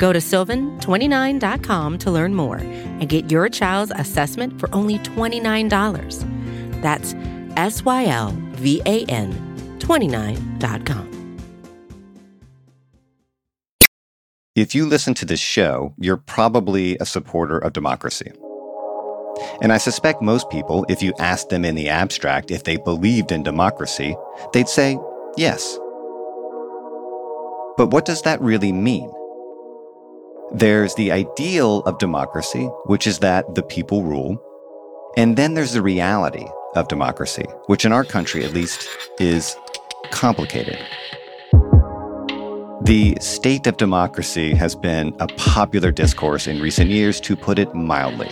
Go to sylvan29.com to learn more and get your child's assessment for only $29. That's S Y L V A N 29.com. If you listen to this show, you're probably a supporter of democracy. And I suspect most people, if you asked them in the abstract if they believed in democracy, they'd say yes. But what does that really mean? There's the ideal of democracy, which is that the people rule. And then there's the reality of democracy, which in our country at least is complicated. The state of democracy has been a popular discourse in recent years, to put it mildly.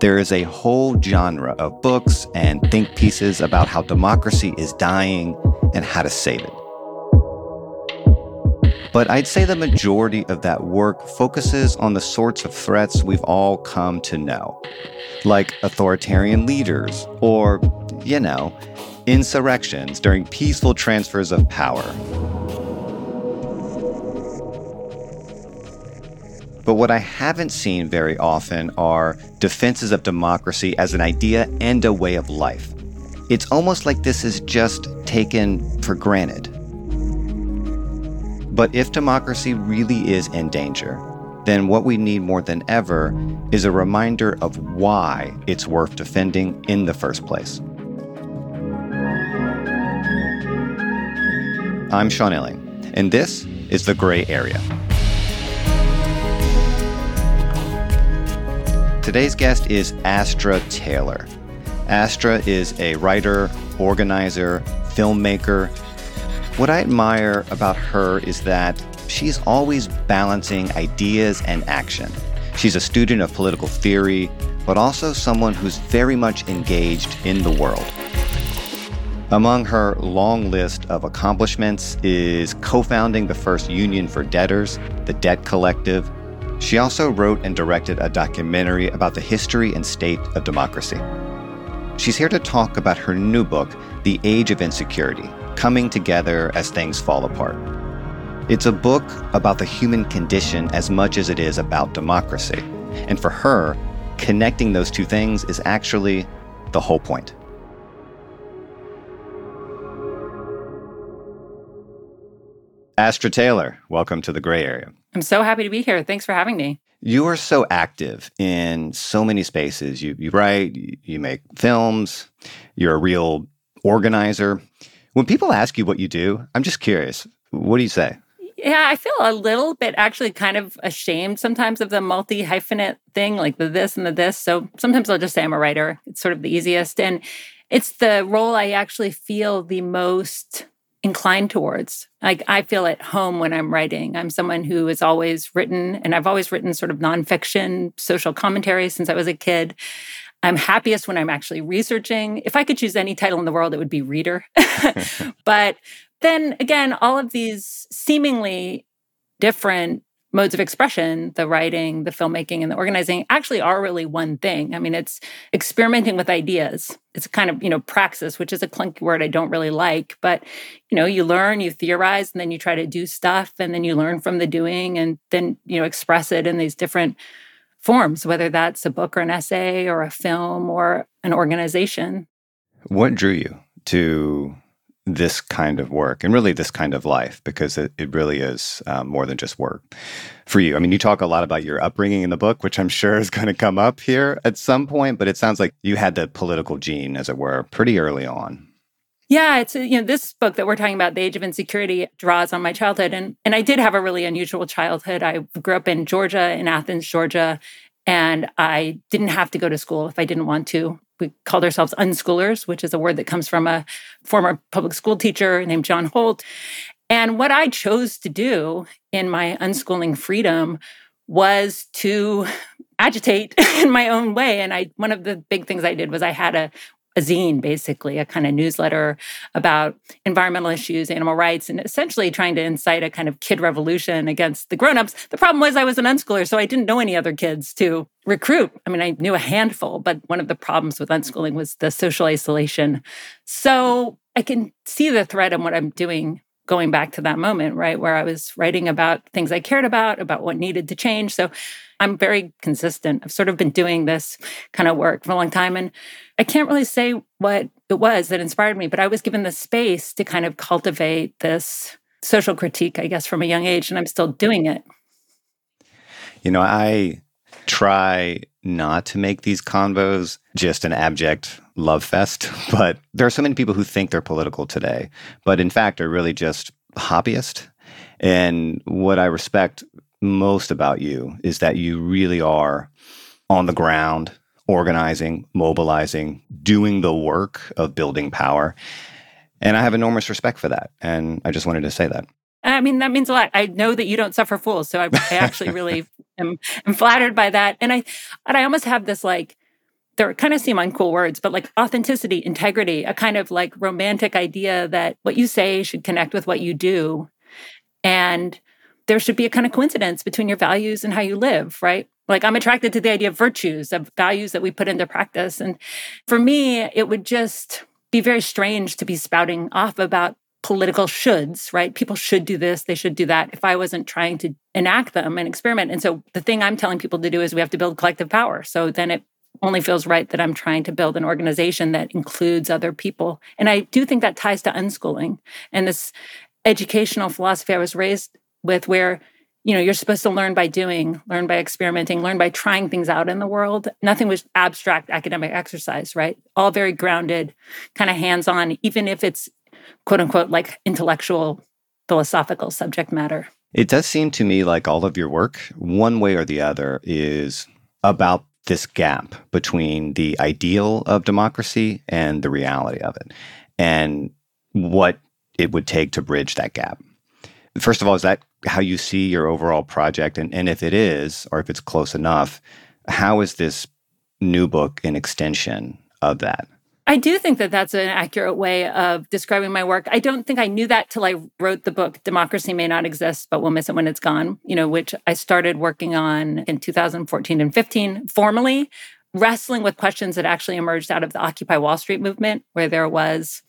There is a whole genre of books and think pieces about how democracy is dying and how to save it. But I'd say the majority of that work focuses on the sorts of threats we've all come to know, like authoritarian leaders or, you know, insurrections during peaceful transfers of power. But what I haven't seen very often are defenses of democracy as an idea and a way of life. It's almost like this is just taken for granted. But if democracy really is in danger, then what we need more than ever is a reminder of why it's worth defending in the first place. I'm Sean Illing, and this is The Gray Area. Today's guest is Astra Taylor. Astra is a writer, organizer, filmmaker. What I admire about her is that she's always balancing ideas and action. She's a student of political theory, but also someone who's very much engaged in the world. Among her long list of accomplishments is co founding the first union for debtors, the Debt Collective, she also wrote and directed a documentary about the history and state of democracy. She's here to talk about her new book, The Age of Insecurity Coming Together as Things Fall Apart. It's a book about the human condition as much as it is about democracy. And for her, connecting those two things is actually the whole point. Astra Taylor, welcome to the gray area. I'm so happy to be here. Thanks for having me. You are so active in so many spaces. You, you write, you make films, you're a real organizer. When people ask you what you do, I'm just curious. What do you say? Yeah, I feel a little bit actually kind of ashamed sometimes of the multi hyphenate thing, like the this and the this. So sometimes I'll just say I'm a writer. It's sort of the easiest. And it's the role I actually feel the most inclined towards. Like I feel at home when I'm writing. I'm someone who has always written, and I've always written sort of nonfiction, social commentary since I was a kid. I'm happiest when I'm actually researching. If I could choose any title in the world, it would be reader. but then again, all of these seemingly different modes of expression, the writing, the filmmaking, and the organizing actually are really one thing. I mean, it's experimenting with ideas. It's kind of, you know, praxis, which is a clunky word I don't really like, but, you know, you learn, you theorize, and then you try to do stuff, and then you learn from the doing, and then, you know, express it in these different forms, whether that's a book or an essay or a film or an organization. What drew you to this kind of work and really this kind of life because it, it really is um, more than just work for you. I mean, you talk a lot about your upbringing in the book, which I'm sure is going to come up here at some point, but it sounds like you had the political gene, as it were, pretty early on. Yeah, it's you know this book that we're talking about, The Age of Insecurity, draws on my childhood, and and I did have a really unusual childhood. I grew up in Georgia, in Athens, Georgia, and I didn't have to go to school if I didn't want to we called ourselves unschoolers, which is a word that comes from a former public school teacher named John Holt. And what I chose to do in my unschooling freedom was to agitate in my own way. And I, one of the big things I did was I had a a zine, basically, a kind of newsletter about environmental issues, animal rights, and essentially trying to incite a kind of kid revolution against the grown-ups. The problem was I was an unschooler, so I didn't know any other kids to recruit. I mean, I knew a handful, but one of the problems with unschooling was the social isolation. So I can see the thread in what I'm doing going back to that moment, right, where I was writing about things I cared about, about what needed to change. So I'm very consistent. I've sort of been doing this kind of work for a long time. And I can't really say what it was that inspired me, but I was given the space to kind of cultivate this social critique, I guess, from a young age, and I'm still doing it. You know, I try not to make these convos just an abject love fest, but there are so many people who think they're political today, but in fact are really just hobbyist. And what I respect most about you is that you really are on the ground, organizing, mobilizing, doing the work of building power. And I have enormous respect for that. And I just wanted to say that. I mean, that means a lot. I know that you don't suffer fools. So I, I actually really am, am flattered by that. And I, and I almost have this like, they kind of seem uncool words, but like authenticity, integrity, a kind of like romantic idea that what you say should connect with what you do. And there should be a kind of coincidence between your values and how you live, right? Like I'm attracted to the idea of virtues, of values that we put into practice. And for me, it would just be very strange to be spouting off about political shoulds, right? People should do this, they should do that if I wasn't trying to enact them and experiment. And so the thing I'm telling people to do is we have to build collective power. So then it only feels right that I'm trying to build an organization that includes other people. And I do think that ties to unschooling and this educational philosophy I was raised with where you know you're supposed to learn by doing learn by experimenting learn by trying things out in the world nothing was abstract academic exercise right all very grounded kind of hands on even if it's quote unquote like intellectual philosophical subject matter it does seem to me like all of your work one way or the other is about this gap between the ideal of democracy and the reality of it and what it would take to bridge that gap First of all, is that how you see your overall project? And, and if it is, or if it's close enough, how is this new book an extension of that? I do think that that's an accurate way of describing my work. I don't think I knew that till I wrote the book Democracy May Not Exist, but We'll Miss It When It's Gone, you know, which I started working on in 2014 and 15 formally, wrestling with questions that actually emerged out of the Occupy Wall Street movement, where there was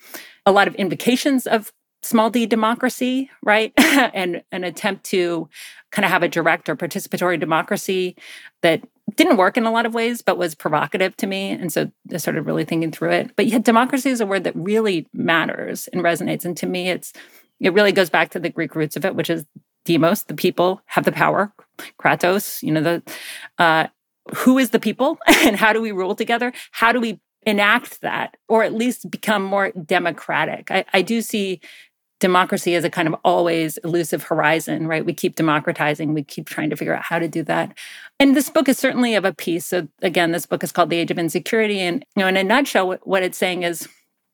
a lot of invocations of small d democracy, right? and an attempt to kind of have a direct or participatory democracy that didn't work in a lot of ways, but was provocative to me. And so I started really thinking through it. But democracy is a word that really matters and resonates. And to me, it's it really goes back to the Greek roots of it, which is demos, the people have the power, kratos, you know, the uh, who is the people and how do we rule together? How do we enact that or at least become more democratic? I, I do see democracy is a kind of always elusive horizon, right? We keep democratizing, we keep trying to figure out how to do that. And this book is certainly of a piece. So again, this book is called The Age of Insecurity. And you know, in a nutshell, what, it's saying is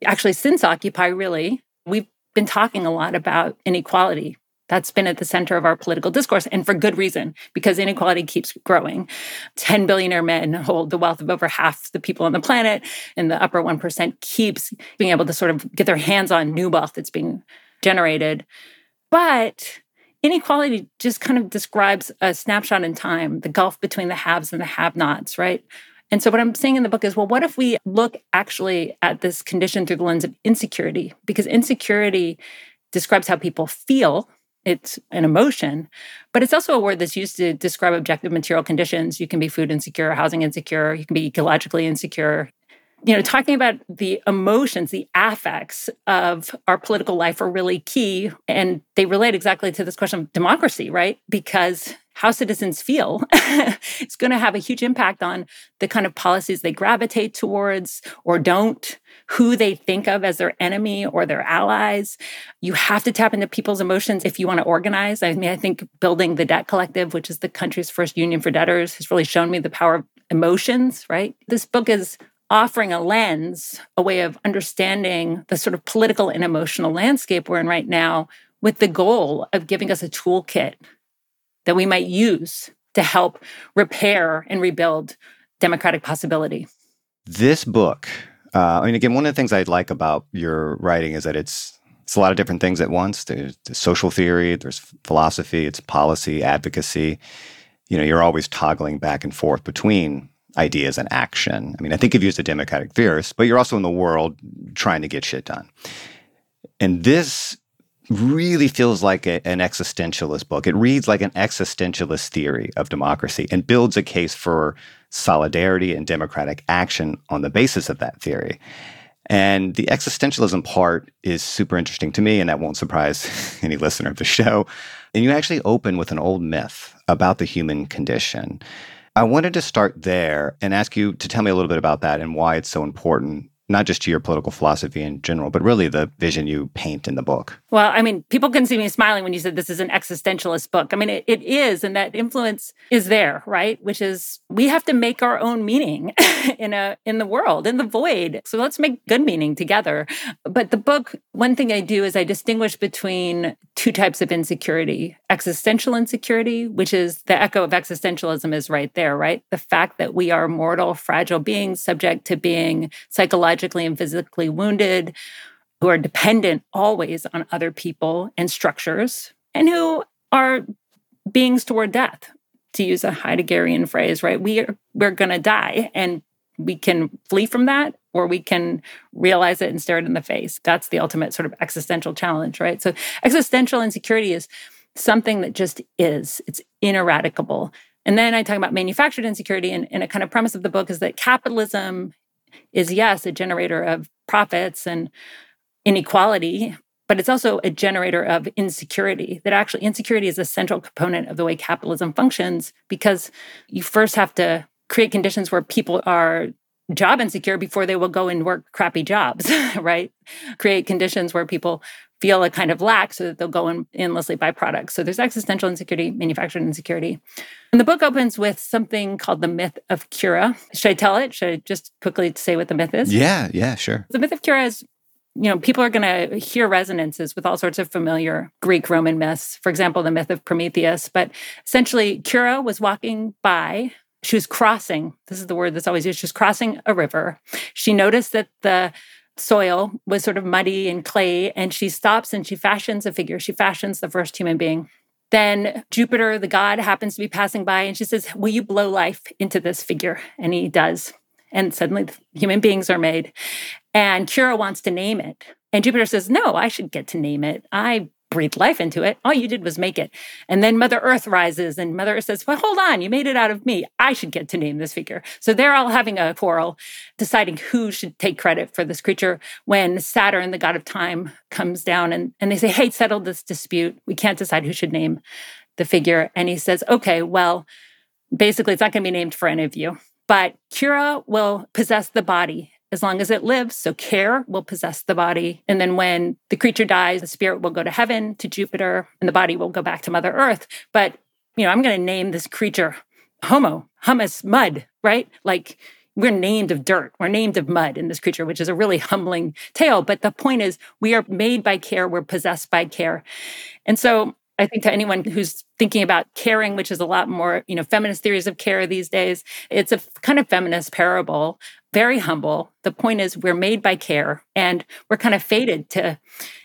actually since Occupy, really, we've been talking a lot about inequality. That's been at the center of our political discourse, and for good reason, because inequality keeps growing. 10 billionaire men hold the wealth of over half the people on the planet, and the upper 1% keeps being able to sort of get their hands on new wealth that's being generated. But inequality just kind of describes a snapshot in time, the gulf between the haves and the have nots, right? And so, what I'm saying in the book is well, what if we look actually at this condition through the lens of insecurity? Because insecurity describes how people feel. It's an emotion, but it's also a word that's used to describe objective material conditions. You can be food insecure, housing insecure, you can be ecologically insecure, you know, talking about the emotions, the affects of our political life are really key. And they relate exactly to this question of democracy, right? Because how citizens feel is going to have a huge impact on the kind of policies they gravitate towards or don't, who they think of as their enemy or their allies. You have to tap into people's emotions if you want to organize. I mean, I think building the Debt Collective, which is the country's first union for debtors, has really shown me the power of emotions, right? This book is offering a lens, a way of understanding the sort of political and emotional landscape we're in right now, with the goal of giving us a toolkit that we might use to help repair and rebuild democratic possibility. This book, uh, I mean, again, one of the things I like about your writing is that it's it's a lot of different things at once. There's, there's social theory, there's philosophy, it's policy, advocacy. You know, you're always toggling back and forth between ideas and action. I mean, I think of you as a democratic theorist, but you're also in the world trying to get shit done. And this really feels like a, an existentialist book. It reads like an existentialist theory of democracy and builds a case for solidarity and democratic action on the basis of that theory. And the existentialism part is super interesting to me, and that won't surprise any listener of the show. And you actually open with an old myth about the human condition. I wanted to start there and ask you to tell me a little bit about that and why it's so important not just to your political philosophy in general, but really the vision you paint in the book. Well, I mean, people can see me smiling when you said this is an existentialist book. I mean, it, it is, and that influence is there, right? Which is we have to make our own meaning in a in the world, in the void. So let's make good meaning together. But the book, one thing I do is I distinguish between two types of insecurity: existential insecurity, which is the echo of existentialism is right there, right? The fact that we are mortal, fragile beings subject to being psychologically psychologically and physically wounded, who are dependent always on other people and structures, and who are beings toward death, to use a Heideggerian phrase, right? We are we're gonna die. And we can flee from that or we can realize it and stare it in the face. That's the ultimate sort of existential challenge, right? So existential insecurity is something that just is. It's ineradicable. And then I talk about manufactured insecurity, and, and a kind of premise of the book is that capitalism is yes, a generator of profits and inequality, but it's also a generator of insecurity. That actually, insecurity is a central component of the way capitalism functions because you first have to create conditions where people are job insecure before they will go and work crappy jobs, right? Create conditions where people feel a kind of lack so that they'll go and endlessly buy products. So there's existential insecurity, manufactured insecurity. And the book opens with something called the myth of Cura. Should I tell it? Should I just quickly say what the myth is? Yeah, yeah, sure. The myth of Cura is you know, people are going to hear resonances with all sorts of familiar Greek Roman myths. For example, the myth of Prometheus. But essentially, Cura was walking by. She was crossing. This is the word that's always used. She was crossing a river. She noticed that the soil was sort of muddy and clay, and she stops and she fashions a figure. She fashions the first human being. Then Jupiter, the god, happens to be passing by, and she says, Will you blow life into this figure? And he does. And suddenly human beings are made. And Cura wants to name it. And Jupiter says, No, I should get to name it. I breathed life into it. All you did was make it. And then Mother Earth rises, and Mother Earth says, Well, hold on, you made it out of me. I should get to name this figure. So they're all having a quarrel, deciding who should take credit for this creature when Saturn, the god of time, comes down and, and they say, Hey, settle this dispute. We can't decide who should name the figure. And he says, Okay, well, basically, it's not going to be named for any of you. But Cura will possess the body as long as it lives. So care will possess the body. And then when the creature dies, the spirit will go to heaven, to Jupiter, and the body will go back to Mother Earth. But, you know, I'm going to name this creature Homo, humus, mud, right? Like we're named of dirt. We're named of mud in this creature, which is a really humbling tale. But the point is, we are made by care, we're possessed by care. And so I think to anyone who's thinking about caring, which is a lot more, you know, feminist theories of care these days, it's a kind of feminist parable very humble. The point is, we're made by care and we're kind of fated to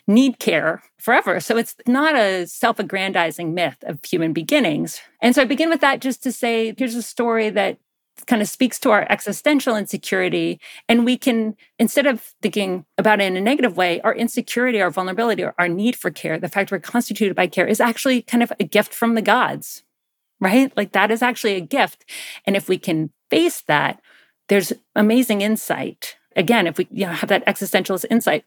need care forever. So it's not a self aggrandizing myth of human beginnings. And so I begin with that just to say here's a story that kind of speaks to our existential insecurity. And we can, instead of thinking about it in a negative way, our insecurity, our vulnerability, our need for care, the fact we're constituted by care is actually kind of a gift from the gods, right? Like that is actually a gift. And if we can face that, there's amazing insight. Again, if we you know, have that existentialist insight,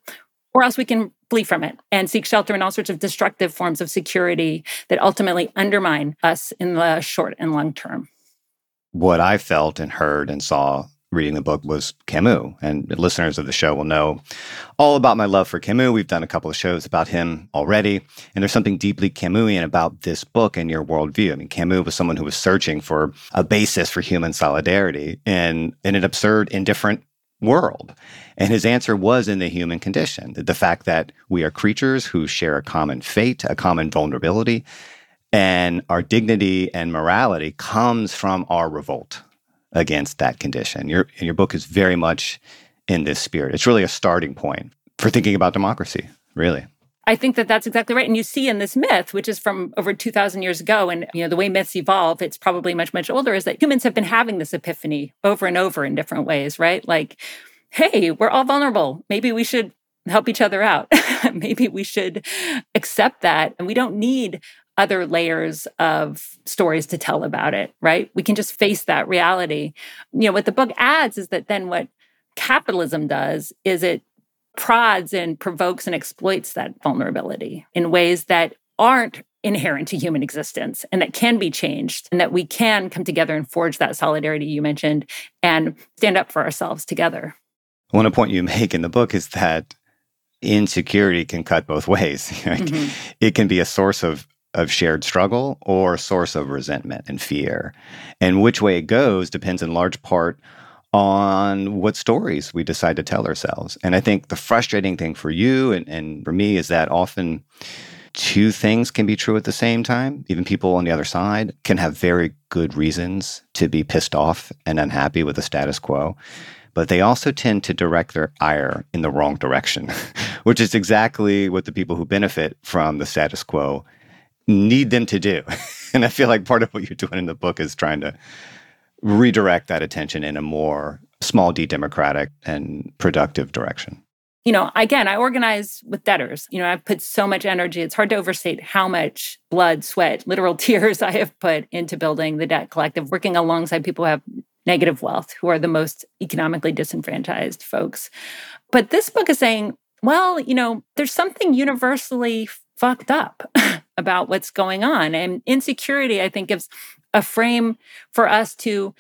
or else we can flee from it and seek shelter in all sorts of destructive forms of security that ultimately undermine us in the short and long term. What I felt and heard and saw reading the book was Camus. And listeners of the show will know all about my love for Camus. We've done a couple of shows about him already. And there's something deeply Camusian about this book and your worldview. I mean, Camus was someone who was searching for a basis for human solidarity in, in an absurd, indifferent world. And his answer was in the human condition the fact that we are creatures who share a common fate, a common vulnerability, And our dignity and morality comes from our revolt against that condition. Your, and your book is very much in this spirit. It's really a starting point for thinking about democracy, really. I think that that's exactly right. And you see in this myth, which is from over 2000 years ago, and you know, the way myths evolve, it's probably much, much older, is that humans have been having this epiphany over and over in different ways, right? Like, hey, we're all vulnerable. Maybe we should help each other out. Maybe we should accept that. And we don't need other layers of stories to tell about it, right? We can just face that reality. You know, what the book adds is that then what capitalism does is it prods and provokes and exploits that vulnerability in ways that aren't inherent to human existence and that can be changed and that we can come together and forge that solidarity you mentioned and stand up for ourselves together. One point you make in the book is that insecurity can cut both ways. mm-hmm. It can be a source of of shared struggle or source of resentment and fear. And which way it goes depends in large part on what stories we decide to tell ourselves. And I think the frustrating thing for you and, and for me is that often two things can be true at the same time. Even people on the other side can have very good reasons to be pissed off and unhappy with the status quo. But they also tend to direct their ire in the wrong direction, which is exactly what the people who benefit from the status quo need them to do. and I feel like part of what you're doing in the book is trying to redirect that attention in a more small d democratic and productive direction you know, again, I organize with debtors. You know, I've put so much energy. It's hard to overstate how much blood, sweat, literal tears I have put into building the debt collective, working alongside people who have negative wealth, who are the most economically disenfranchised folks. But this book is saying, well, you know, there's something universally fucked up about what's going on. And insecurity, I think, gives a frame for us to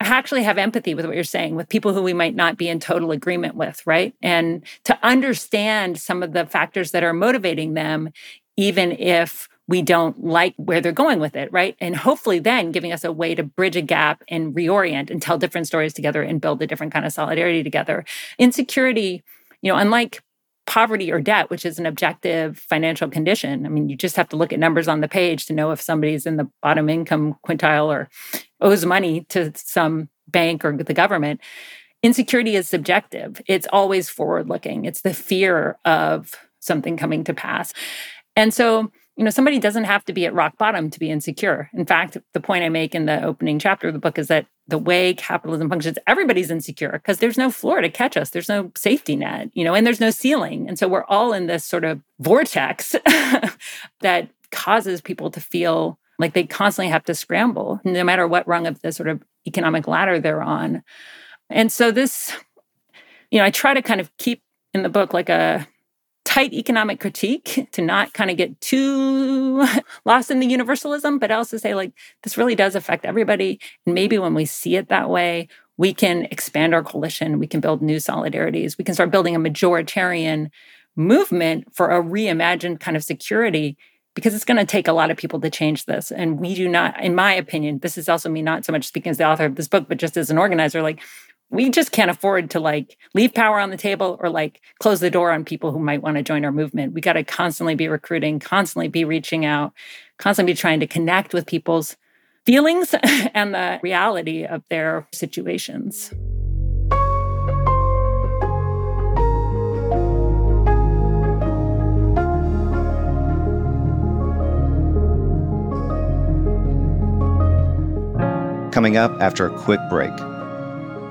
actually have empathy with what you're saying with people who we might not be in total agreement with, right? And to understand some of the factors that are motivating them, even if we don't like where they're going with it, right? And hopefully then giving us a way to bridge a gap and reorient and tell different stories together and build a different kind of solidarity together. Insecurity, you know, unlike poverty or debt, which is an objective financial condition. I mean, you just have to look at numbers on the page to know if somebody's in the bottom income quintile or owes money to some bank or the government. Insecurity is subjective, it's always forward looking, it's the fear of something coming to pass. And so, you know, somebody doesn't have to be at rock bottom to be insecure. In fact, the point I make in the opening chapter of the book is that the way capitalism functions, everybody's insecure because there's no floor to catch us. There's no safety net, you know, and there's no ceiling. And so we're all in this sort of vortex that causes people to feel like they constantly have to scramble, no matter what rung of the sort of economic ladder they're on. And so this, you know, I try to kind of keep in the book like a tight economic critique to not kind of get too lost in the universalism, but also say, like, this really does affect everybody. And maybe when we see it that way, we can expand our coalition, we can build new solidarities, we can start building a majoritarian movement for a reimagined kind of security because it's going to take a lot of people to change this. And we do not, in my opinion, this is also me not so much speaking as the author of this book, but just as an organizer, like we just can't afford to like leave power on the table or like close the door on people who might want to join our movement. We got to constantly be recruiting, constantly be reaching out, constantly be trying to connect with people's feelings and the reality of their situations. Coming up after a quick break.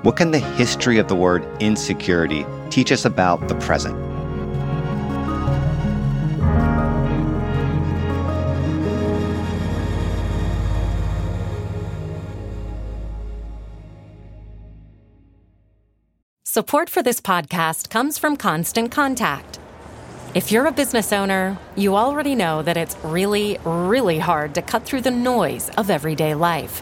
What can the history of the word insecurity teach us about the present? Support for this podcast comes from Constant Contact. If you're a business owner, you already know that it's really, really hard to cut through the noise of everyday life.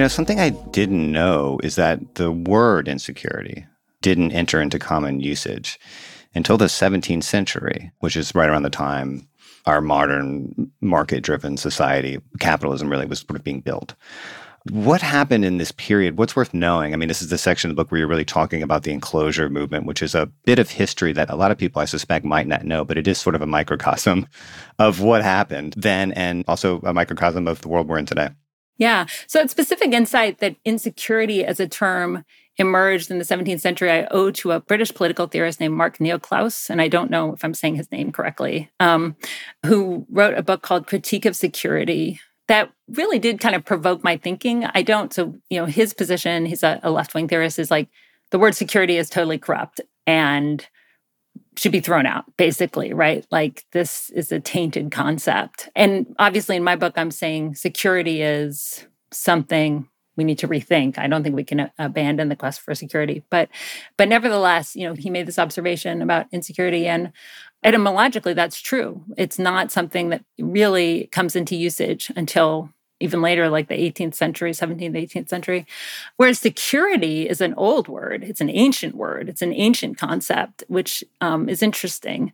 You know, something I didn't know is that the word insecurity didn't enter into common usage until the 17th century, which is right around the time our modern market driven society, capitalism really was sort of being built. What happened in this period? What's worth knowing? I mean, this is the section of the book where you're really talking about the enclosure movement, which is a bit of history that a lot of people, I suspect, might not know, but it is sort of a microcosm of what happened then and also a microcosm of the world we're in today. Yeah. So, it's specific insight that insecurity as a term emerged in the 17th century, I owe to a British political theorist named Mark Neoclaus, and I don't know if I'm saying his name correctly, um, who wrote a book called Critique of Security that really did kind of provoke my thinking. I don't, so, you know, his position, he's a, a left wing theorist, is like the word security is totally corrupt and should be thrown out, basically, right? Like this is a tainted concept. And obviously, in my book, I'm saying security is something we need to rethink. I don't think we can abandon the quest for security, but but nevertheless, you know, he made this observation about insecurity and etymologically that's true. It's not something that really comes into usage until even later, like the 18th century, 17th, 18th century. Whereas security is an old word, it's an ancient word, it's an ancient concept, which um, is interesting.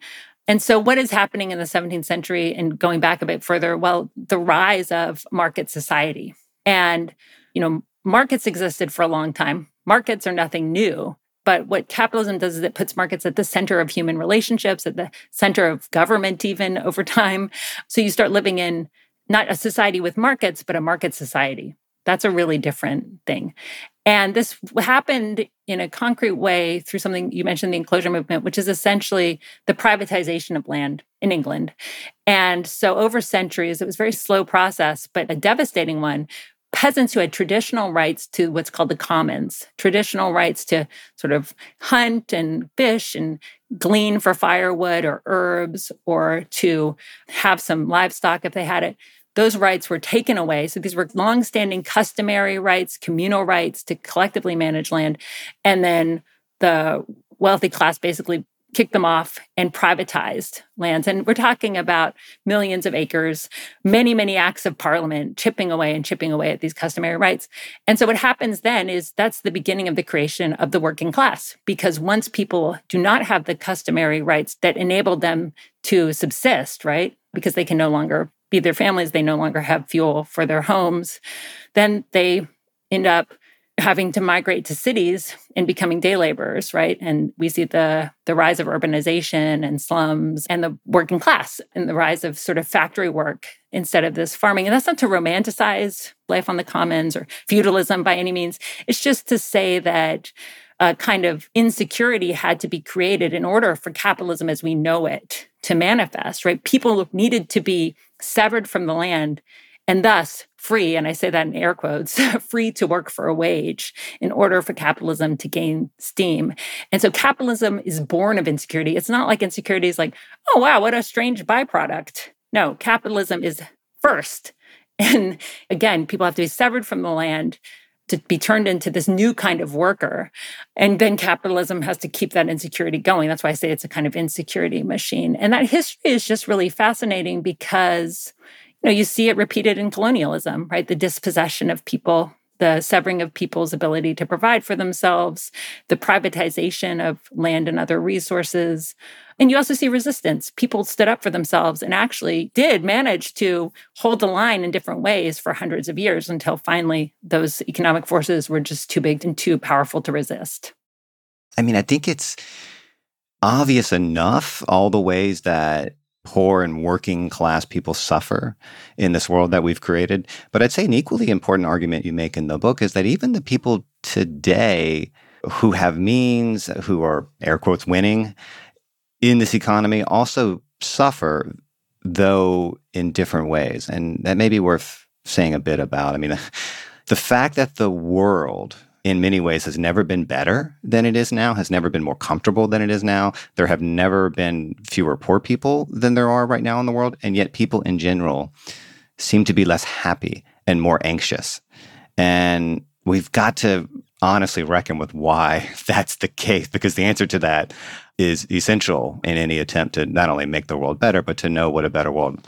And so, what is happening in the 17th century and going back a bit further? Well, the rise of market society. And you know, markets existed for a long time. Markets are nothing new. But what capitalism does is it puts markets at the center of human relationships, at the center of government, even over time. So you start living in not a society with markets, but a market society. That's a really different thing. And this happened in a concrete way through something you mentioned the enclosure movement, which is essentially the privatization of land in England. And so over centuries, it was a very slow process, but a devastating one peasants who had traditional rights to what's called the commons, traditional rights to sort of hunt and fish and glean for firewood or herbs or to have some livestock if they had it. Those rights were taken away. So these were longstanding customary rights, communal rights to collectively manage land. And then the wealthy class basically kicked them off and privatized lands. And we're talking about millions of acres, many, many acts of parliament chipping away and chipping away at these customary rights. And so what happens then is that's the beginning of the creation of the working class, because once people do not have the customary rights that enable them to subsist, right? Because they can no longer feed their families, they no longer have fuel for their homes, then they end up having to migrate to cities and becoming day laborers right? And we see the the rise of urbanization and slums and the working class and the rise of sort of factory work instead of this farming. And that's not to romanticize life on the commons or feudalism by any means. It's just to say that a kind of insecurity had to be created in order for capitalism as we know it to manifest right? People needed to be severed from the land and thus free, and I say that in air quotes, free to work for a wage in order for capitalism to gain steam. And so capitalism is born of insecurity. It's not like insecurity is like, oh, wow, what a strange byproduct. No, capitalism is first. And again, people have to be severed from the land to be turned into this new kind of worker. And then capitalism has to keep that insecurity going. That's why I say it's a kind of insecurity machine. And that history is just really fascinating because know, you see it repeated in colonialism, right? The dispossession of people the severing of people's ability to provide for themselves, the privatization of land and other resources. And you also see resistance. People stood up for themselves and actually did manage to hold the line in different ways for hundreds of years until finally those economic forces were just too big and too powerful to resist. I mean, I think it's obvious enough all the ways that poor and working class people suffer in this world that we've created. But I'd say an equally important argument you make in the book is that even the people today who have means, who are air quotes winning in this economy, also suffer, though in different ways. And that may be worth saying a bit about. I mean, the fact that the world in many ways has never been better than it is now, has never been more comfortable than it is now. There have never been fewer poor people than there are right now in the world. And yet, people in general seem to be less happy and more anxious. And we've got to honestly reckon with why that's the case, because the answer to that is essential in any attempt to not only make the world better, but to know what a better world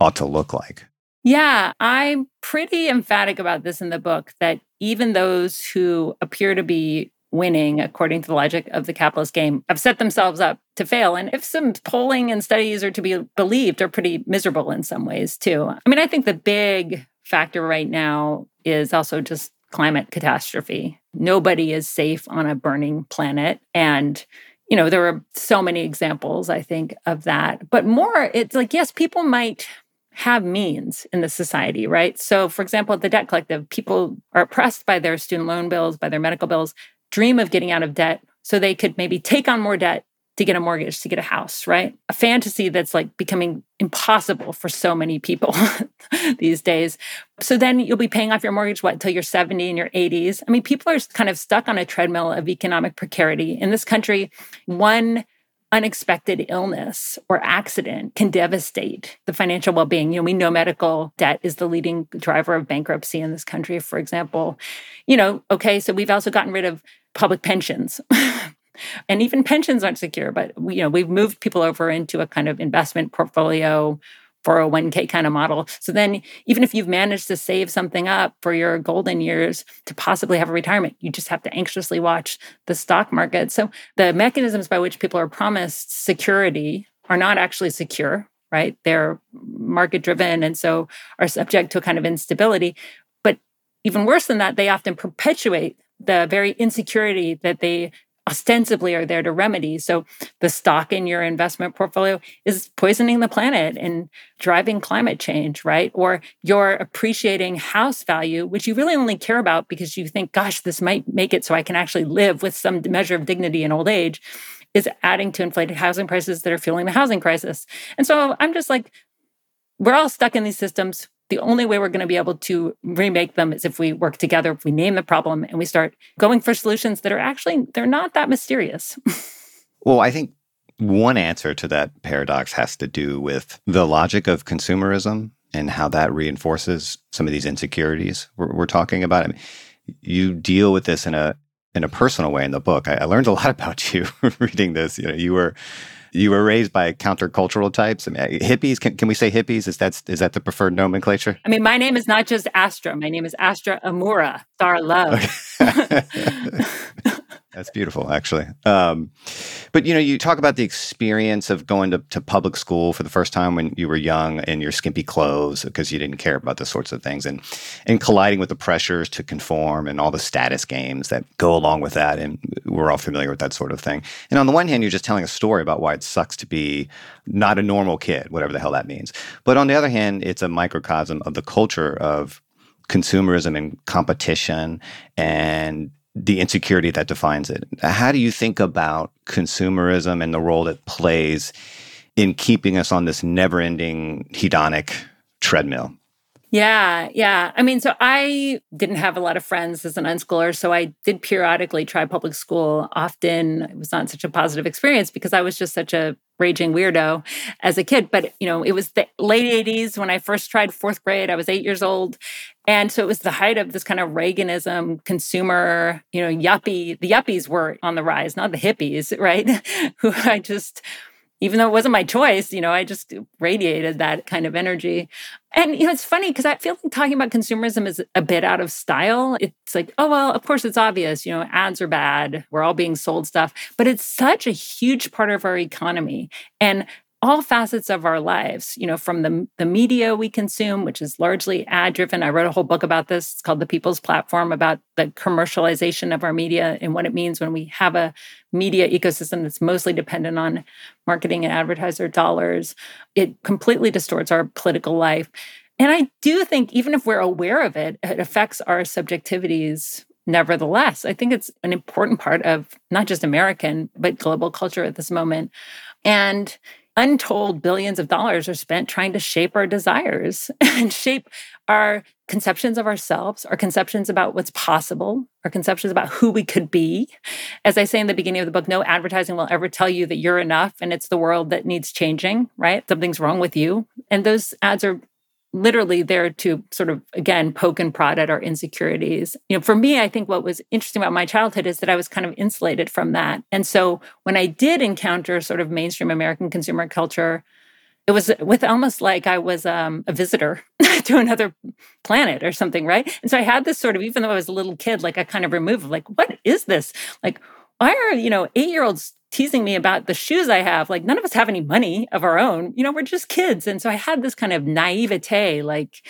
ought to look like. Yeah, I'm pretty emphatic about this in the book that even those who appear to be winning according to the logic of the capitalist game have set themselves up to fail. And if some polling and studies are to be believed, are pretty miserable in some ways too. I mean, I think the big factor right now is also just climate catastrophe. Nobody is safe on a burning planet. And you know, there are so many examples, I think, of that. But more, it's like, yes, people might have means in the society, right? So, for example, at the Debt Collective, people are oppressed by their student loan bills, by their medical bills, dream of getting out of debt so they could maybe take on more debt to get a mortgage, to get a house, right? A fantasy that's like becoming impossible for so many people these days. So then you'll be paying off your mortgage, what, until you're 70 in your 80s? I mean, people are kind of stuck on a treadmill of economic precarity. In this country, one unexpected illness or accident can devastate the financial well-being. You know, we know medical debt is the leading driver of bankruptcy in this country, for example. You know, okay, so we've also gotten rid of public pensions. and even pensions aren't secure, but you know, we've moved people over into a kind of investment portfolio 401k kind of model. So then, even if you've managed to save something up for your golden years to possibly have a retirement, you just have to anxiously watch the stock market. So, the mechanisms by which people are promised security are not actually secure, right? They're market driven and so are subject to a kind of instability. But even worse than that, they often perpetuate the very insecurity that they ostensibly are there to remedy. So the stock in your investment portfolio is poisoning the planet and driving climate change, right? Or you're appreciating house value, which you really only care about because you think, gosh, this might make it so I can actually live with some measure of dignity in old age, is adding to inflated housing prices that are fueling the housing crisis. And so I'm just like, we're all stuck in these systems the only way we're going to be able to remake them is if we work together if we name the problem and we start going for solutions that are actually they're not that mysterious. Well i think one answer to that paradox has to do with the logic of consumerism and how that reinforces some of these insecurities we're, we're talking about. I mean, you deal with this in a in a personal way in the book. I, I learned a lot about you reading this. You know you were you were raised by countercultural types. I mean, hippies. Can, can we say hippies? Is that is that the preferred nomenclature? I mean, my name is not just Astra. My name is Astra Amura, star love. Okay. That's beautiful, actually. Um, but you know, you talk about the experience of going to, to public school for the first time when you were young in your skimpy clothes because you didn't care about those sorts of things, and and colliding with the pressures to conform and all the status games that go along with that. And we're all familiar with that sort of thing. And on the one hand, you're just telling a story about why it sucks to be not a normal kid, whatever the hell that means. But on the other hand, it's a microcosm of the culture of consumerism and competition and the insecurity that defines it. How do you think about consumerism and the role it plays in keeping us on this never ending hedonic treadmill? Yeah, yeah. I mean, so I didn't have a lot of friends as an unschooler, so I did periodically try public school. Often it was not such a positive experience because I was just such a raging weirdo as a kid. But, you know, it was the late 80s when I first tried fourth grade. I was eight years old. And so it was the height of this kind of Reaganism, consumer, you know, yuppie. The yuppies were on the rise, not the hippies, right? Who I just even though it wasn't my choice, you know, I just radiated that kind of energy. And you know, it's funny because I feel like talking about consumerism is a bit out of style. It's like, oh well, of course it's obvious, you know, ads are bad. We're all being sold stuff, but it's such a huge part of our economy. And all facets of our lives, you know, from the, the media we consume, which is largely ad driven. I wrote a whole book about this. It's called The People's Platform about the commercialization of our media and what it means when we have a media ecosystem that's mostly dependent on marketing and advertiser dollars. It completely distorts our political life. And I do think, even if we're aware of it, it affects our subjectivities nevertheless. I think it's an important part of not just American, but global culture at this moment. And untold billions of dollars are spent trying to shape our desires and shape our conceptions of ourselves, our conceptions about what's possible, our conceptions about who we could be. As I say in the beginning of the book, no advertising will ever tell you that you're enough and it's the world that needs changing, right? Something's wrong with you. And those ads are literally there to sort of again poke and prod at our insecurities. You know, for me, I think what was interesting about my childhood is that I was kind of insulated from that. And so when I did encounter sort of mainstream American consumer culture, it was with almost like I was um, a visitor to another planet or something, right? And so I had this sort of, even though I was a little kid, like I kind of removed, like, what is this? Like, why are you know eight year olds teasing me about the shoes I have. Like, none of us have any money of our own. You know, we're just kids. And so I had this kind of naivete, like,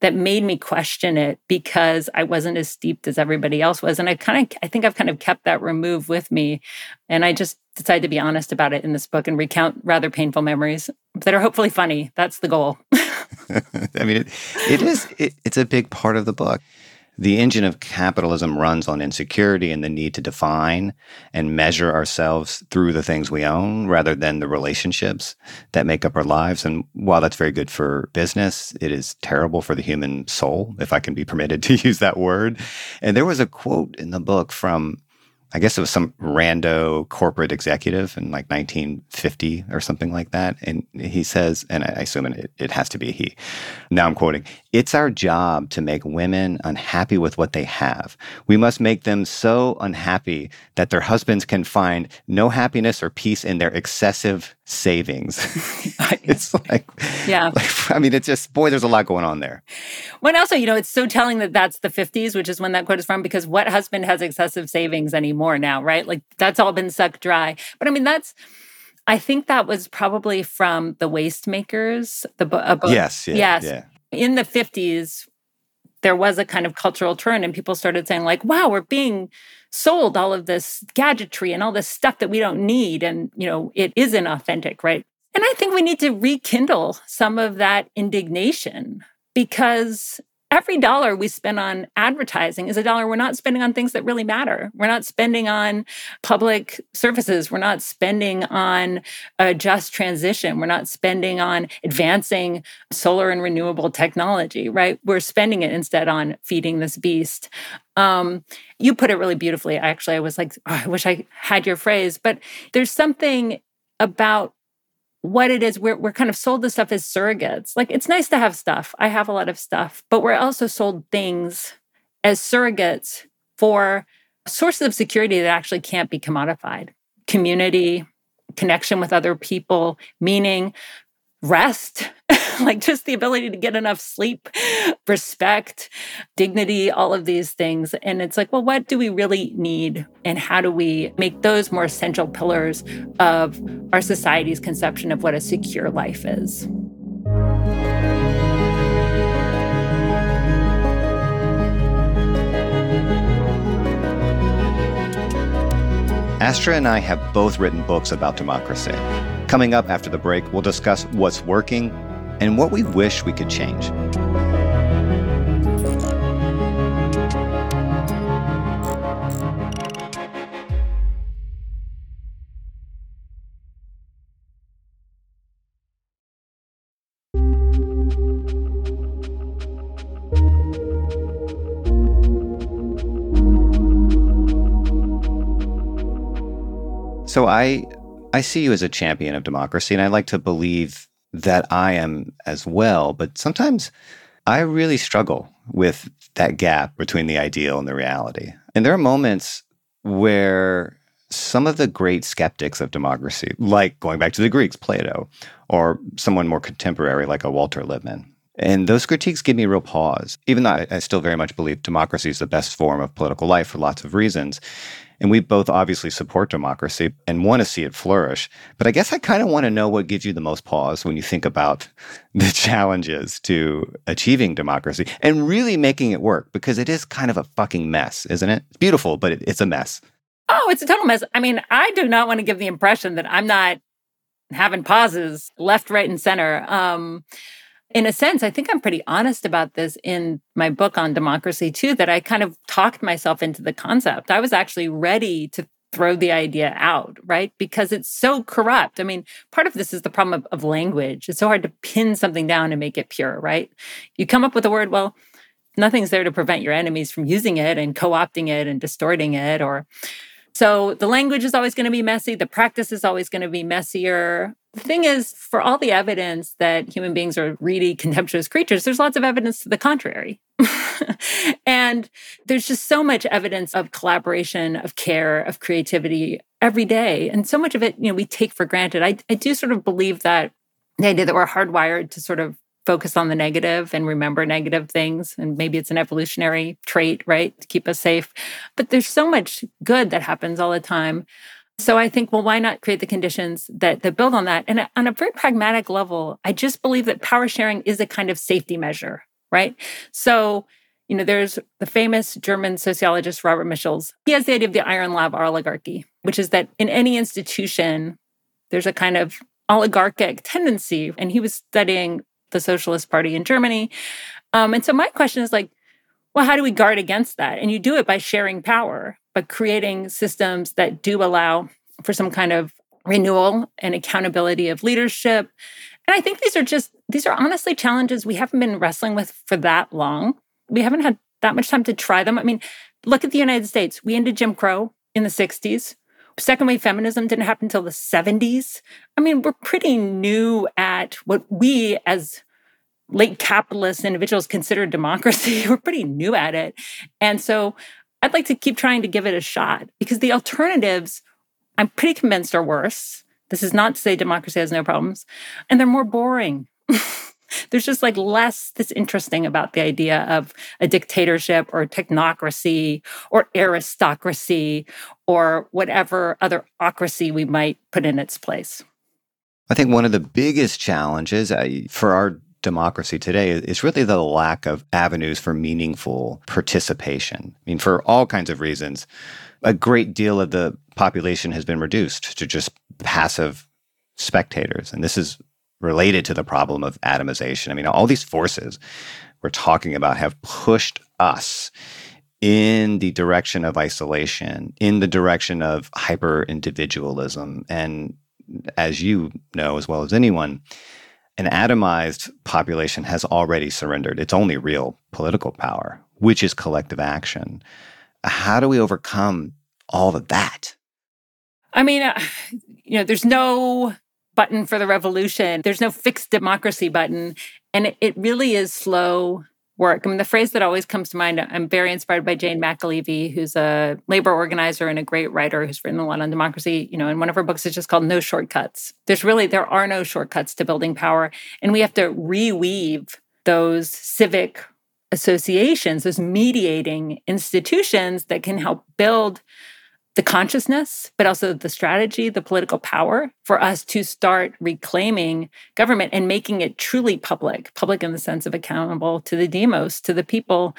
that made me question it because I wasn't as steeped as everybody else was. And I kind of, I think I've kind of kept that remove with me. And I just decided to be honest about it in this book and recount rather painful memories that are hopefully funny. That's the goal. I mean, it, it is, it, it's a big part of the book. The engine of capitalism runs on insecurity and the need to define and measure ourselves through the things we own rather than the relationships that make up our lives. And while that's very good for business, it is terrible for the human soul, if I can be permitted to use that word. And there was a quote in the book from I guess it was some rando corporate executive in like 1950 or something like that. And he says, and I assume it, it has to be he. Now I'm quoting It's our job to make women unhappy with what they have. We must make them so unhappy that their husbands can find no happiness or peace in their excessive savings. it's like, yeah. Like, I mean, it's just, boy, there's a lot going on there. When also, you know, it's so telling that that's the 50s, which is when that quote is from, because what husband has excessive savings anymore now, right? Like that's all been sucked dry. But I mean, that's, I think that was probably from the Waste Makers. The book. Yes. Yeah, yes. Yeah. In the 50s, there was a kind of cultural turn, and people started saying, like, wow, we're being sold all of this gadgetry and all this stuff that we don't need. And, you know, it isn't authentic, right? And I think we need to rekindle some of that indignation because every dollar we spend on advertising is a dollar we're not spending on things that really matter. We're not spending on public services. We're not spending on a just transition. We're not spending on advancing solar and renewable technology, right? We're spending it instead on feeding this beast. Um, you put it really beautifully. Actually, I was like, oh, I wish I had your phrase, but there's something about what it is we're, we're kind of sold this stuff as surrogates. Like it's nice to have stuff. I have a lot of stuff but we're also sold things as surrogates for sources of security that actually can't be commodified. Community connection with other people meaning rest, like just the ability to get enough sleep, respect, dignity, all of these things. And it's like, well, what do we really need? And how do we make those more essential pillars of our society's conception of what a secure life is? Astra and I have both written books about democracy. Coming up after the break, we'll discuss what's working and what we wish we could change. So I I see you as a champion of democracy and I like to believe that I am as well, but sometimes I really struggle with that gap between the ideal and the reality. And there are moments where some of the great skeptics of democracy, like going back to the Greeks, Plato, or someone more contemporary like a Walter Lippmann. And those critiques give me real pause, even though I, I still very much believe democracy is the best form of political life for lots of reasons. And we both obviously support democracy and want to see it flourish. But I guess I kind of want to know what gives you the most pause when you think about the challenges to achieving democracy and really making it work because it is kind of a fucking mess, isn't it? It's beautiful, but it, it's a mess. Oh, it's a total mess. I mean, I do not want to give the impression that I'm not having pauses left, right, and center. Um, in a sense, I think I'm pretty honest about this in my book on democracy too, that I kind of talked myself into the concept. I was actually ready to throw the idea out, right? Because it's so corrupt. I mean, part of this is the problem of, of language. It's so hard to pin something down and make it pure, right? You come up with a word, well, nothing's there to prevent your enemies from using it and co opting it and distorting it or so the language is always going to be messy. The practice is always going to be messier. The thing is, for all the evidence that human beings are really contemptuous creatures, there's lots of evidence to the contrary. and there's just so much evidence of collaboration, of care, of creativity every day. And so much of it, you know, we take for granted. I, I do sort of believe that the idea that we're hardwired to sort of focus on the negative and remember negative things. And maybe it's an evolutionary trait, right? To keep us safe. But there's so much good that happens all the time. So I think, well, why not create the conditions that, that build on that? And on a very pragmatic level, I just believe that power sharing is a kind of safety measure, right? So, you know, there's the famous German sociologist Robert Michels. He has the idea of the iron law of oligarchy, which is that in any institution, there's a kind of oligarchic tendency. And he was studying the Socialist Party in Germany. Um, and so my question is like, well, how do we guard against that? And you do it by sharing power, by creating systems that do allow for some kind of renewal and accountability of leadership. And I think these are just, these are honestly challenges we haven't been wrestling with for that long. We haven't had that much time to try them. I mean, look at the United States. We ended Jim Crow in the 60s. Second wave feminism didn't happen until the 70s. I mean, we're pretty new at what we as late capitalist individuals consider democracy. we're pretty new at it. And so I'd like to keep trying to give it a shot because the alternatives, I'm pretty convinced, are worse. This is not to say democracy has no problems, and they're more boring. there's just like less that's interesting about the idea of a dictatorship or technocracy or aristocracy or whatever other ocracy we might put in its place. I think one of the biggest challenges uh, for our democracy today is really the lack of avenues for meaningful participation. I mean, for all kinds of reasons, a great deal of the population has been reduced to just passive spectators. And this is related to the problem of atomization. I mean, all these forces we're talking about have pushed us in the direction of isolation, in the direction of hyper individualism. And as you know as well as anyone, an atomized population has already surrendered its only real political power, which is collective action. How do we overcome all of that? I mean, uh, you know, there's no button for the revolution. There's no fixed democracy button. And it, it really is slow work. I mean, the phrase that always comes to mind, I'm very inspired by Jane McAlevey, who's a labor organizer and a great writer who's written a lot on democracy. You know, and one of her books is just called No Shortcuts. There's really, there are no shortcuts to building power. And we have to reweave those civic associations, those mediating institutions that can help build the consciousness, but also the strategy, the political power for us to start reclaiming government and making it truly public, public in the sense of accountable to the demos, to the people.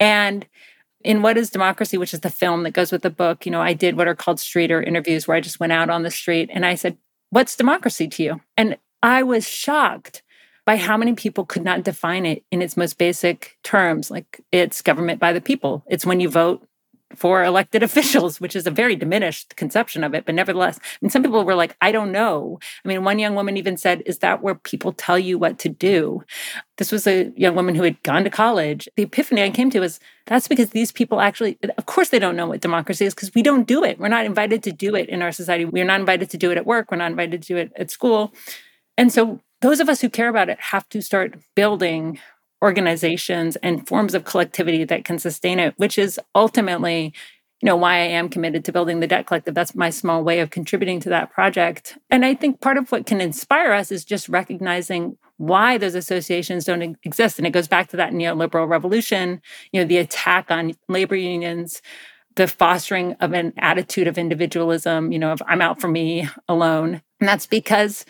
And in What is Democracy, which is the film that goes with the book, you know, I did what are called streeter interviews where I just went out on the street and I said, What's democracy to you? And I was shocked by how many people could not define it in its most basic terms. Like it's government by the people. It's when you vote for elected officials, which is a very diminished conception of it. But nevertheless, mean, some people were like, I don't know. I mean, one young woman even said, Is that where people tell you what to do? This was a young woman who had gone to college. The epiphany I came to was that's because these people actually, of course, they don't know what democracy is because we don't do it. We're not invited to do it in our society. We're not invited to do it at work. We're not invited to do it at school. And so those of us who care about it have to start building organizations and forms of collectivity that can sustain it, which is ultimately you know, why I am committed to building the debt collective. That's my small way of contributing to that project. And I think part of what can inspire us is just recognizing why those associations don't exist. And it goes back to that neoliberal revolution, you know, the attack on labor unions, the fostering of an attitude of individualism, you know, of I'm out for me alone. And that's because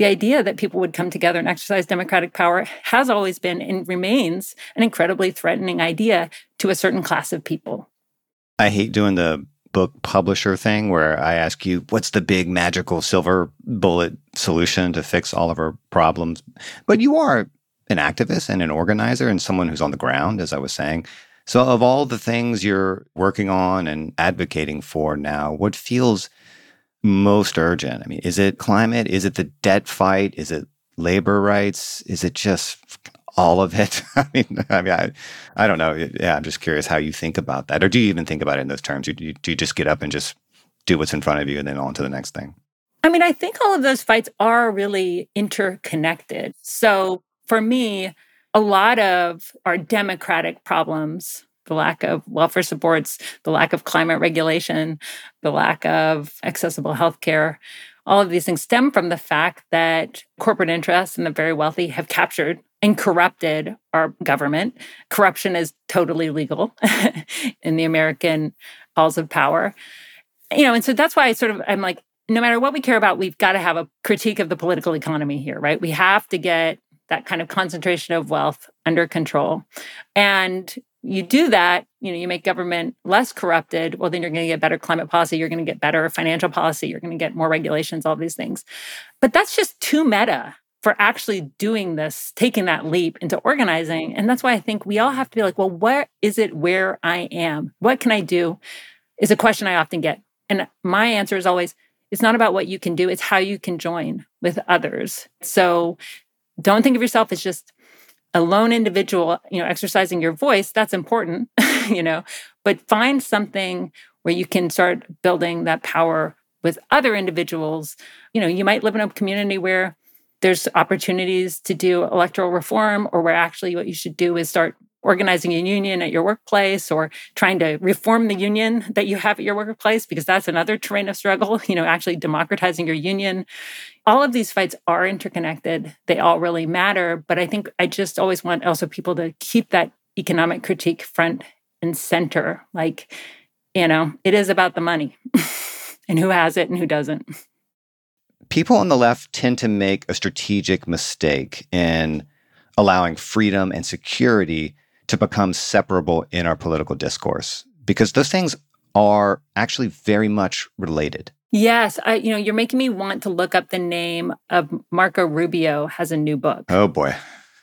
the idea that people would come together and exercise democratic power has always been and remains an incredibly threatening idea to a certain class of people. I hate doing the book publisher thing where I ask you, what's the big magical silver bullet solution to fix all of our problems? But you are an activist and an organizer and someone who's on the ground, as I was saying. So, of all the things you're working on and advocating for now, what feels most urgent? I mean, is it climate? Is it the debt fight? Is it labor rights? Is it just all of it? I mean, I mean, I, I don't know. Yeah, I'm just curious how you think about that, or do you even think about it in those terms? Do you, do you just get up and just do what's in front of you and then on to the next thing? I mean, I think all of those fights are really interconnected. So for me, a lot of our democratic problems the lack of welfare supports, the lack of climate regulation, the lack of accessible healthcare. All of these things stem from the fact that corporate interests and the very wealthy have captured and corrupted our government. Corruption is totally legal in the American halls of power. You know, and so that's why I sort of I'm like, no matter what we care about, we've got to have a critique of the political economy here, right? We have to get that kind of concentration of wealth under control. And you do that, you know, you make government less corrupted, well, then you're going to get better climate policy, you're going to get better financial policy, you're going to get more regulations, all these things. But that's just too meta for actually doing this, taking that leap into organizing. And that's why I think we all have to be like, well, what is it where I am? What can I do? Is a question I often get. And my answer is always, it's not about what you can do, it's how you can join with others. So don't think of yourself as just a lone individual, you know, exercising your voice, that's important, you know, but find something where you can start building that power with other individuals. You know, you might live in a community where there's opportunities to do electoral reform or where actually what you should do is start organizing a union at your workplace or trying to reform the union that you have at your workplace because that's another terrain of struggle you know actually democratizing your union. All of these fights are interconnected. They all really matter but i think i just always want also people to keep that economic critique front and center like you know it is about the money and who has it and who doesn't. People on the left tend to make a strategic mistake in allowing freedom and security to become separable in our political discourse because those things are actually very much related. Yes, I, you know, you're making me want to look up the name of Marco Rubio has a new book. Oh boy.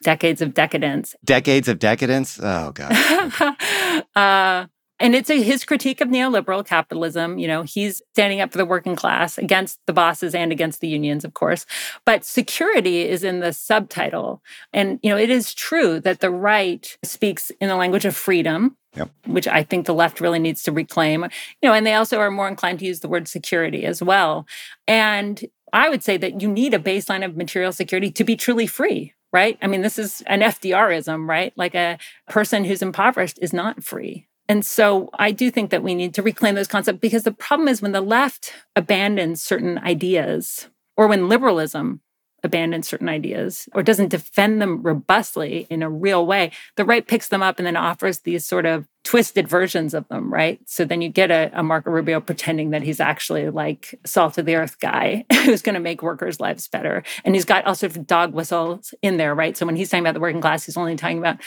Decades of Decadence. Decades of Decadence? Oh god. uh, and it's a, his critique of neoliberal capitalism. You know, he's standing up for the working class against the bosses and against the unions, of course. But security is in the subtitle. And, you know, it is true that the right speaks in the language of freedom. Yep. Which I think the left really needs to reclaim. You know, and they also are more inclined to use the word security as well. And I would say that you need a baseline of material security to be truly free, right? I mean, this is an FDRism, right? Like a person who's impoverished is not free. And so I do think that we need to reclaim those concepts because the problem is when the left abandons certain ideas or when liberalism abandons certain ideas or doesn't defend them robustly in a real way, the right picks them up and then offers these sort of twisted versions of them, right? So then you get a, a Marco Rubio pretending that he's actually like salt of the earth guy who's going to make workers' lives better. And he's got all sorts of dog whistles in there, right? So when he's talking about the working class, he's only talking about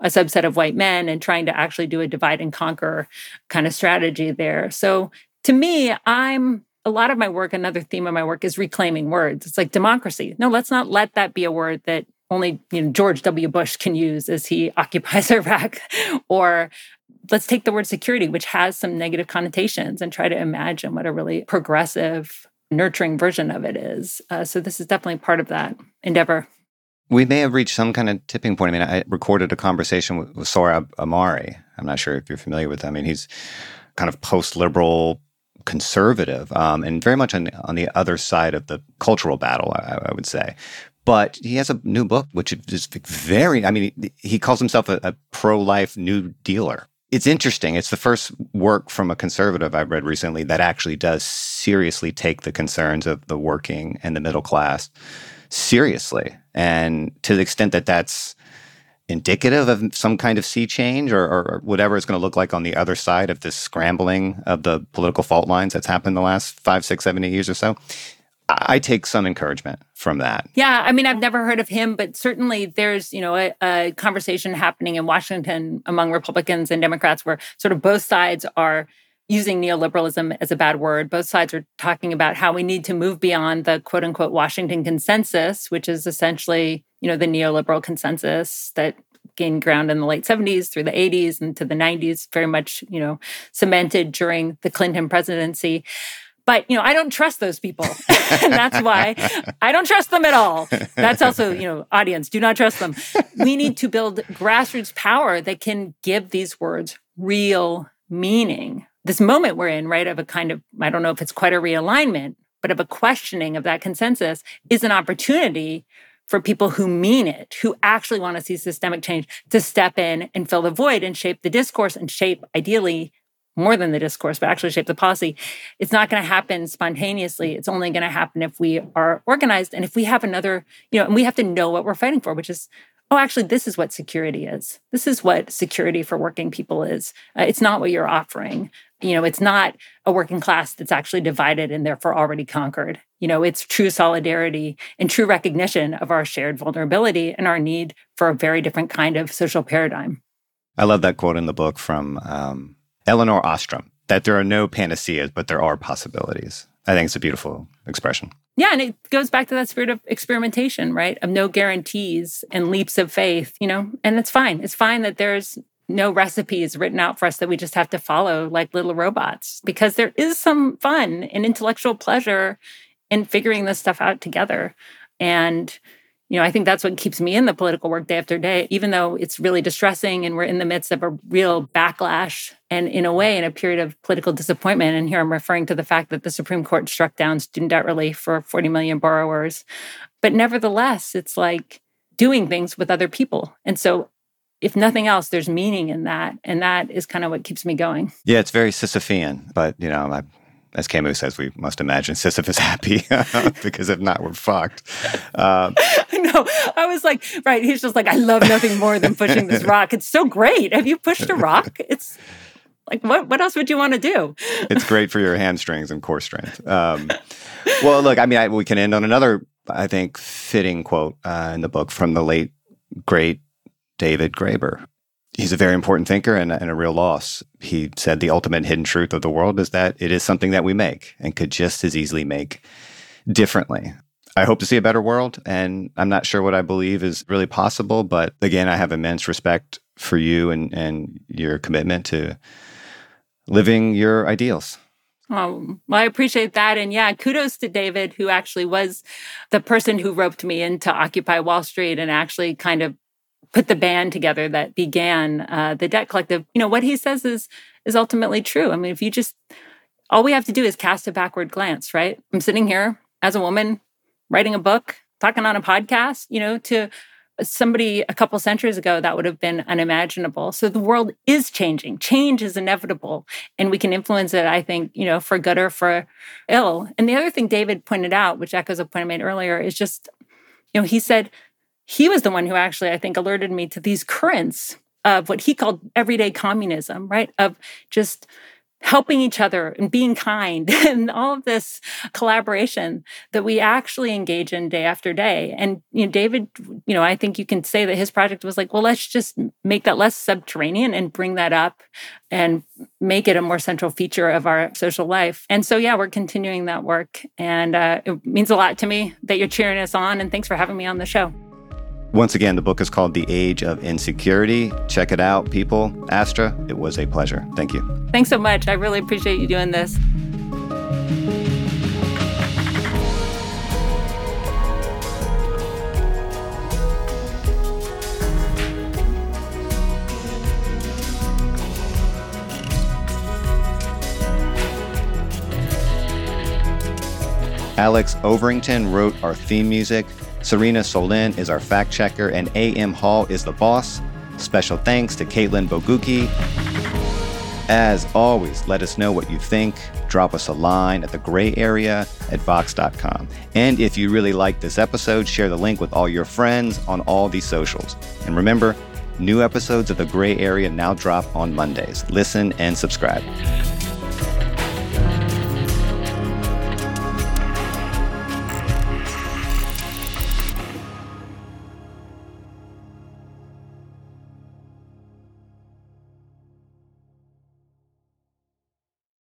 a subset of white men and trying to actually do a divide and conquer kind of strategy there. So to me, I'm a lot of my work, another theme of my work is reclaiming words. It's like democracy. No, let's not let that be a word that only you know, George W. Bush can use as he occupies Iraq. or let's take the word security, which has some negative connotations, and try to imagine what a really progressive, nurturing version of it is. Uh, so this is definitely part of that endeavor. We may have reached some kind of tipping point. I mean, I recorded a conversation with, with Ahmari. I'm not sure if you're familiar with him. I mean, he's kind of post-liberal conservative um, and very much on, on the other side of the cultural battle, I, I, would say. But he has a new book, which is very, I mean, he, he calls himself a, a pro life new dealer. It's interesting. It's the first work from a conservative I've read recently that actually does seriously take the concerns of the working and the middle class seriously. And to the extent that that's indicative of some kind of sea change or, or whatever it's going to look like on the other side of this scrambling of the political fault lines that's happened the last five, six, seven, eight years or so. I take some encouragement from that. Yeah, I mean, I've never heard of him, but certainly there's, you know, a, a, conversation happening in Washington among Republicans and Democrats where sort of both sides are using neoliberalism as a bad word. Both sides are talking about how we need to move beyond the quote unquote Washington consensus, which is essentially, you know, the neoliberal consensus that gained ground in the late 70s through the 80s and to the 90s, very much, you know, cemented during the Clinton presidency. But, you know, I don't trust those people. and that's why I don't trust them at all. That's also, you know, audience, do not trust them. We need to build grassroots power that can give these words real meaning. This moment we're in, right, of a kind of, I don't know if it's quite a realignment, but of a questioning of that consensus is an opportunity for people who mean it, who actually want to see systemic change, to step in and fill the void and shape the discourse and shape, ideally, more than the discourse, but actually shape the policy. It's not going to happen spontaneously. It's only going to happen if we are organized and if we have another, you know, and we have to know what we're fighting for, which is, oh, actually, this is what security is. This is what security for working people is. Uh, it's not what you're offering. You know, it's not a working class that's actually divided and therefore already conquered. You know, it's true solidarity and true recognition of our shared vulnerability and our need for a very different kind of social paradigm. I love that quote in the book from um, Elinor Ostrom that there are no panaceas, but there are possibilities. I think it's a beautiful expression. Yeah, and it goes back to that spirit of experimentation, right? Of no guarantees and leaps of faith, you know, and it's fine. It's fine that there's no recipes written out for us that we just have to follow like little robots because there is some fun and intellectual pleasure in figuring this stuff out together. And you know, I think that's what keeps me in the political work day after day, even though it's really distressing and we're in the midst of a real backlash and, in a way, in a period of political disappointment. And here I'm referring to the fact that the Supreme Court struck down student debt relief for 40 million borrowers. But nevertheless, it's like doing things with other people. And so if nothing else, there's meaning in that. And that is kind of what keeps me going. Yeah, it's very Sisyphean, but you know, I as Camus says, we must imagine Sisyphus happy because if not, we're fucked. Uh, I was like, right. He's just like, I love nothing more than pushing this rock. It's so great. Have you pushed a rock? It's like, what, what else would you want to do? it's great for your hamstrings and core strength. Um, well, look, I mean, I, we can end on another, I think, fitting quote uh, in the book from the late, great David Graeber, he's a very important thinker and, and, a real loss. He said the ultimate hidden truth of the world is that it is something that we make and could just as easily make differently. I hope to see a better world, and I'm not sure what I believe is really possible. But again, I have immense respect for you and, and your commitment to living your ideals. Oh, well, I appreciate that. And yeah, kudos to David, who actually was the person who roped me into Occupy Wall Street and actually kind of put the band together that began uh, the debt collective you know what he says is is ultimately true i mean if you just all we have to do is cast a backward glance right i'm sitting here as a woman writing a book talking on a podcast you know to somebody a couple centuries ago that would have been unimaginable. So the world is changing. Change is inevitable and we can influence it i think you know for good or for ill. And the other thing david pointed out which echoes a point i made earlier is just you know he said he was the one who actually, I think, alerted me to these currents of what he called everyday communism, right? Of just helping each other and being kind and all of this collaboration that we actually engage in day after day. And you know, David, you know, I think you can say that his project was like, well, let's just make that less subterranean and bring that up and make it a more central feature of our social life. And so, yeah, we're continuing that work. And uh, it means a lot to me that you're cheering us on. And thanks for having me on the show. Once again, the book is called The Age of Insecurity. Check it out, people. Astra, it was a pleasure. Thank you. Thanks so much. I really appreciate you doing this. Alex Overington wrote our theme music. Serena Solin is our fact checker, and A.M. Hall is the boss. Special thanks to Caitlin Boguki. As always, let us know what you think. Drop us a line at the gray area at vox.com. And if you really like this episode, share the link with all your friends on all these socials. And remember, new episodes of The Gray Area now drop on Mondays. Listen and subscribe.